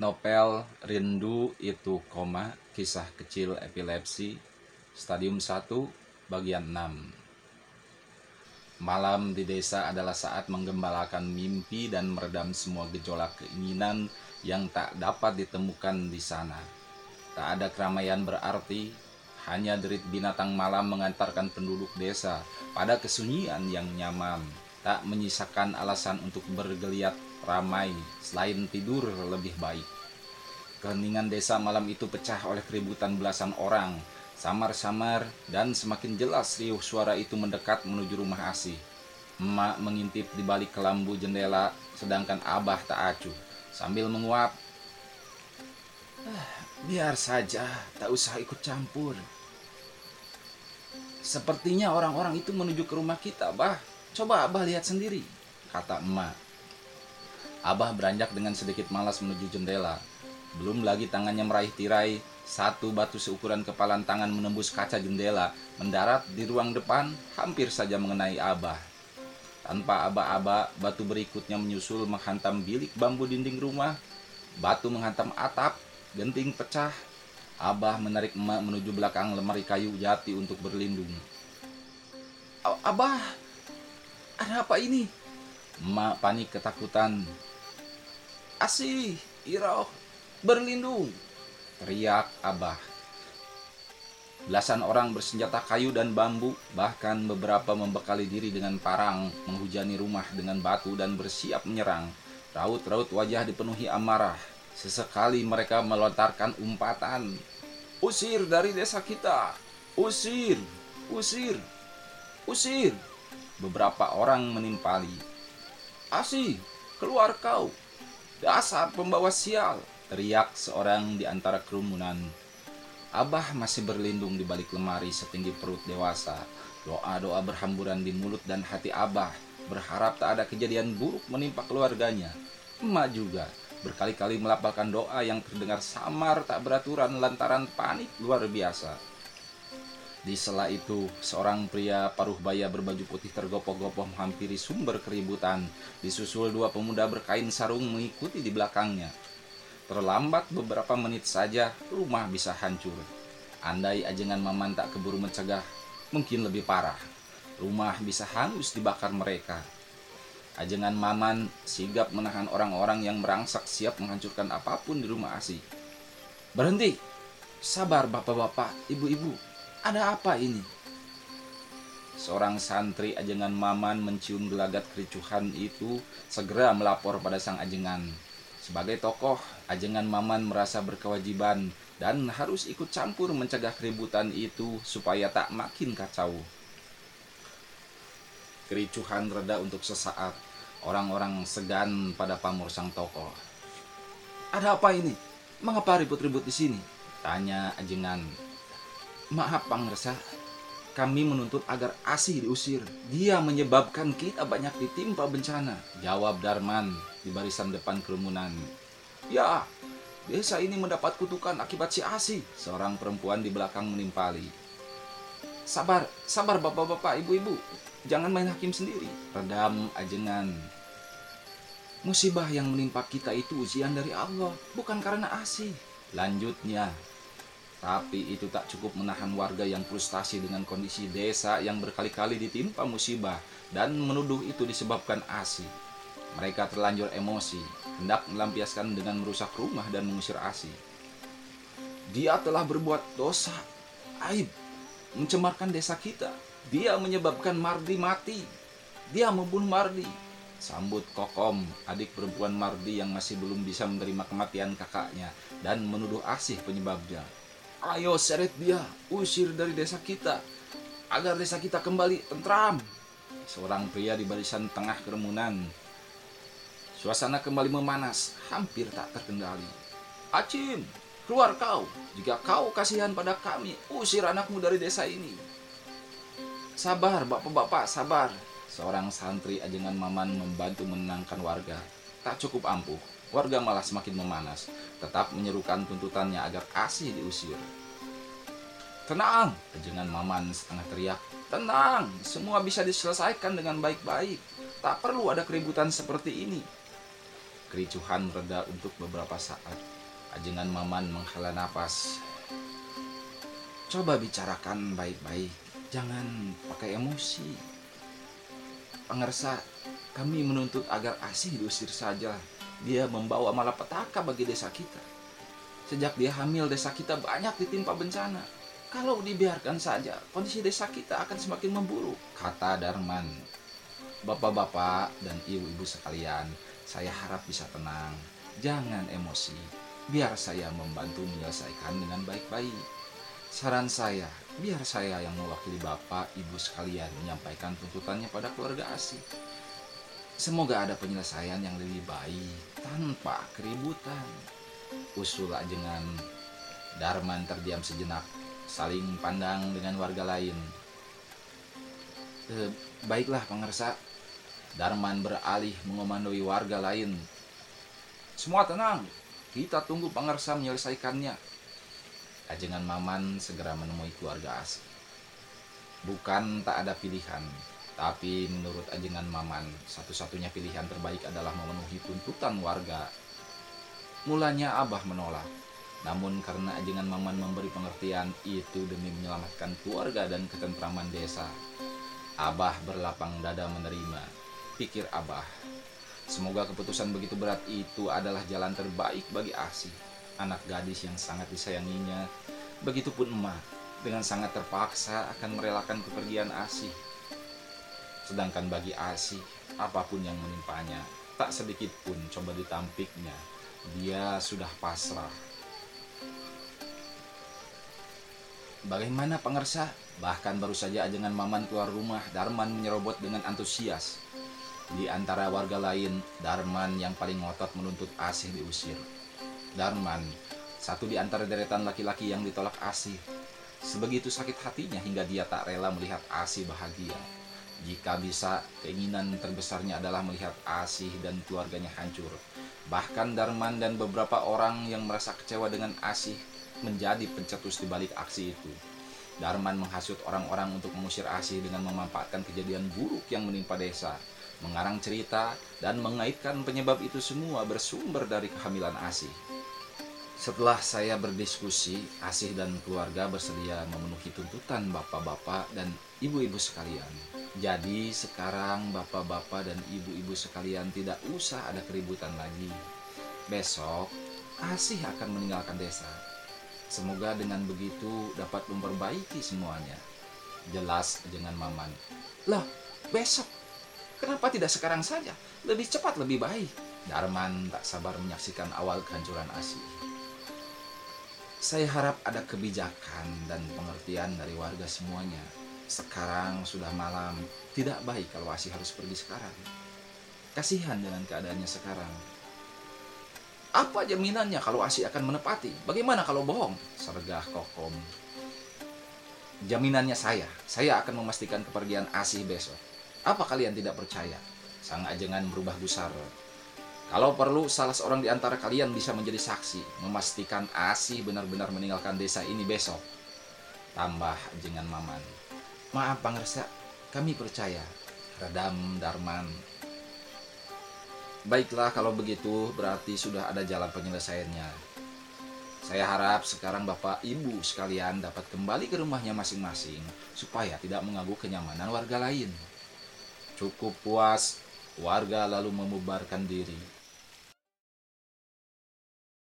Novel Rindu itu koma kisah kecil epilepsi stadium 1 bagian 6 Malam di desa adalah saat menggembalakan mimpi dan meredam semua gejolak keinginan yang tak dapat ditemukan di sana. Tak ada keramaian berarti, hanya derit binatang malam mengantarkan penduduk desa pada kesunyian yang nyaman, tak menyisakan alasan untuk bergeliat ramai selain tidur lebih baik. Keheningan desa malam itu pecah oleh keributan belasan orang, samar-samar dan semakin jelas riuh suara itu mendekat menuju rumah asih. Emak mengintip di balik kelambu jendela, sedangkan Abah tak acuh sambil menguap. Ah, biar saja, tak usah ikut campur. Sepertinya orang-orang itu menuju ke rumah kita, Bah. Coba Abah lihat sendiri, kata emak. Abah beranjak dengan sedikit malas menuju jendela. Belum lagi tangannya meraih tirai, satu batu seukuran kepalan tangan menembus kaca jendela, mendarat di ruang depan, hampir saja mengenai Abah. Tanpa aba-aba, batu berikutnya menyusul menghantam bilik bambu dinding rumah. Batu menghantam atap, genting pecah. Abah menarik emak menuju belakang lemari kayu jati untuk berlindung. Abah, ada apa ini? Emak panik ketakutan. Asih, Iroh, berlindung, teriak Abah. Belasan orang bersenjata kayu dan bambu, bahkan beberapa membekali diri dengan parang, menghujani rumah dengan batu dan bersiap menyerang. Raut-raut wajah dipenuhi amarah. Sesekali mereka melontarkan umpatan. Usir dari desa kita! Usir! Usir! Usir! Beberapa orang menimpali. Asi, keluar kau! Dasar pembawa sial! teriak seorang di antara kerumunan. Abah masih berlindung di balik lemari setinggi perut dewasa. Doa-doa berhamburan di mulut dan hati Abah, berharap tak ada kejadian buruk menimpa keluarganya. Emak juga berkali-kali melapalkan doa yang terdengar samar tak beraturan lantaran panik luar biasa. Di sela itu, seorang pria paruh baya berbaju putih tergopoh-gopoh menghampiri sumber keributan. Disusul dua pemuda berkain sarung mengikuti di belakangnya. Terlambat beberapa menit saja, rumah bisa hancur. Andai ajengan Maman tak keburu mencegah, mungkin lebih parah. Rumah bisa hangus dibakar mereka. Ajengan Maman sigap menahan orang-orang yang merangsak siap menghancurkan apa pun di rumah Asi. Berhenti! Sabar bapak-bapak, ibu-ibu. Ada apa ini? Seorang santri ajengan Maman mencium gelagat kericuhan itu segera melapor pada sang ajengan. Sebagai tokoh, ajengan Maman merasa berkewajiban dan harus ikut campur mencegah keributan itu supaya tak makin kacau. Kericuhan reda untuk sesaat. Orang-orang segan pada pamor sang tokoh. Ada apa ini? Mengapa ribut-ribut di sini? Tanya ajengan. Maaf Pangresa, kami menuntut agar Asih diusir. Dia menyebabkan kita banyak ditimpa bencana. Jawab Darman di barisan depan kerumunan. Ya, desa ini mendapat kutukan akibat si Asih. Seorang perempuan di belakang menimpali. Sabar, sabar bapak-bapak, ibu-ibu. Jangan main hakim sendiri. Redam ajengan. Musibah yang menimpa kita itu ujian dari Allah, bukan karena Asih. Lanjutnya, tapi itu tak cukup menahan warga yang frustasi dengan kondisi desa yang berkali-kali ditimpa musibah dan menuduh itu disebabkan ASI. Mereka terlanjur emosi, hendak melampiaskan dengan merusak rumah dan mengusir ASI. Dia telah berbuat dosa, aib, mencemarkan desa kita. Dia menyebabkan Mardi mati. Dia membunuh Mardi. Sambut Kokom, adik perempuan Mardi yang masih belum bisa menerima kematian kakaknya dan menuduh Asih penyebabnya. Ayo seret dia, usir dari desa kita, agar desa kita kembali tentram. Seorang pria di barisan tengah kerumunan. Suasana kembali memanas, hampir tak terkendali. Acim, keluar kau. Jika kau kasihan pada kami, usir anakmu dari desa ini. Sabar, bapak-bapak, sabar. Seorang santri ajengan Maman membantu menenangkan warga. Tak cukup ampuh, warga malah semakin memanas, tetap menyerukan tuntutannya agar Asih diusir. Tenang, ajengan Maman setengah teriak. Tenang, semua bisa diselesaikan dengan baik-baik. Tak perlu ada keributan seperti ini. Kericuhan reda untuk beberapa saat. Ajengan Maman menghela napas. Coba bicarakan baik-baik. Jangan pakai emosi. Pengersa, kami menuntut agar Asih diusir saja. Dia membawa malapetaka bagi desa kita. Sejak dia hamil, desa kita banyak ditimpa bencana. Kalau dibiarkan saja, kondisi desa kita akan semakin memburuk, kata Darman. Bapak-bapak dan ibu-ibu sekalian, saya harap bisa tenang. Jangan emosi. Biar saya membantu menyelesaikan dengan baik-baik. Saran saya, biar saya yang mewakili bapak, ibu sekalian menyampaikan tuntutannya pada keluarga asing. Semoga ada penyelesaian yang lebih baik tanpa keributan. Usul ajengan Darman terdiam sejenak, saling pandang dengan warga lain. E, baiklah pengersa, Darman beralih mengomandoi warga lain. Semua tenang, kita tunggu pengersa menyelesaikannya. Ajengan Maman segera menemui keluarga asing. Bukan tak ada pilihan, tapi menurut ajengan Maman, satu-satunya pilihan terbaik adalah memenuhi tuntutan warga. Mulanya Abah menolak, namun karena ajengan Maman memberi pengertian itu demi menyelamatkan keluarga dan ketentraman desa, Abah berlapang dada menerima pikir Abah. Semoga keputusan begitu berat itu adalah jalan terbaik bagi Asih, anak gadis yang sangat disayanginya. Begitupun emak, dengan sangat terpaksa akan merelakan kepergian Asih. Sedangkan bagi Asih, apa pun yang menimpanya, tak sedikit pun coba ditampiknya. Dia sudah pasrah. Bagaimana pengersa? Bahkan baru saja ajengan Maman keluar rumah, Darman menyerobot dengan antusias. Di antara warga lain, Darman yang paling ngotot menuntut Asih diusir. Darman, satu di antara deretan laki-laki yang ditolak Asih. Sebegitu sakit hatinya hingga dia tak rela melihat Asih bahagia. Jika bisa, keinginan terbesarnya adalah melihat Asih dan keluarganya hancur. Bahkan Darman dan beberapa orang yang merasa kecewa dengan Asih menjadi pencetus di balik aksi itu. Darman menghasut orang-orang untuk mengusir Asih dengan memanfaatkan kejadian buruk yang menimpa desa mengarang cerita, dan mengaitkan penyebab itu semua bersumber dari kehamilan Asih. Setelah saya berdiskusi, Asih dan keluarga bersedia memenuhi tuntutan bapak-bapak dan ibu-ibu sekalian. Jadi sekarang bapak-bapak dan ibu-ibu sekalian tidak usah ada keributan lagi. Besok, Asih akan meninggalkan desa. Semoga dengan begitu dapat memperbaiki semuanya. Jelas dengan Maman. Lah, besok Kenapa tidak sekarang saja? Lebih cepat, lebih baik. Darman tak sabar menyaksikan awal kehancuran Asi. Saya harap ada kebijakan dan pengertian dari warga semuanya. Sekarang sudah malam, tidak baik kalau Asi harus pergi sekarang. Kasihan dengan keadaannya sekarang. Apa jaminannya kalau Asi akan menepati? Bagaimana kalau bohong? Sergah Kokom. Jaminannya saya, saya akan memastikan kepergian Asi besok. Apa kalian tidak percaya? Sang ajengan berubah gusar. Kalau perlu, salah seorang di antara kalian bisa menjadi saksi, memastikan Asih benar-benar meninggalkan desa ini besok. Tambah ajengan Maman. Maaf Pangersa, kami percaya. Redam Darman. Baiklah kalau begitu, berarti sudah ada jalan penyelesaiannya. Saya harap sekarang Bapak Ibu sekalian dapat kembali ke rumahnya masing-masing supaya tidak mengganggu kenyamanan warga lain. Cukup puas, warga lalu membubarkan diri.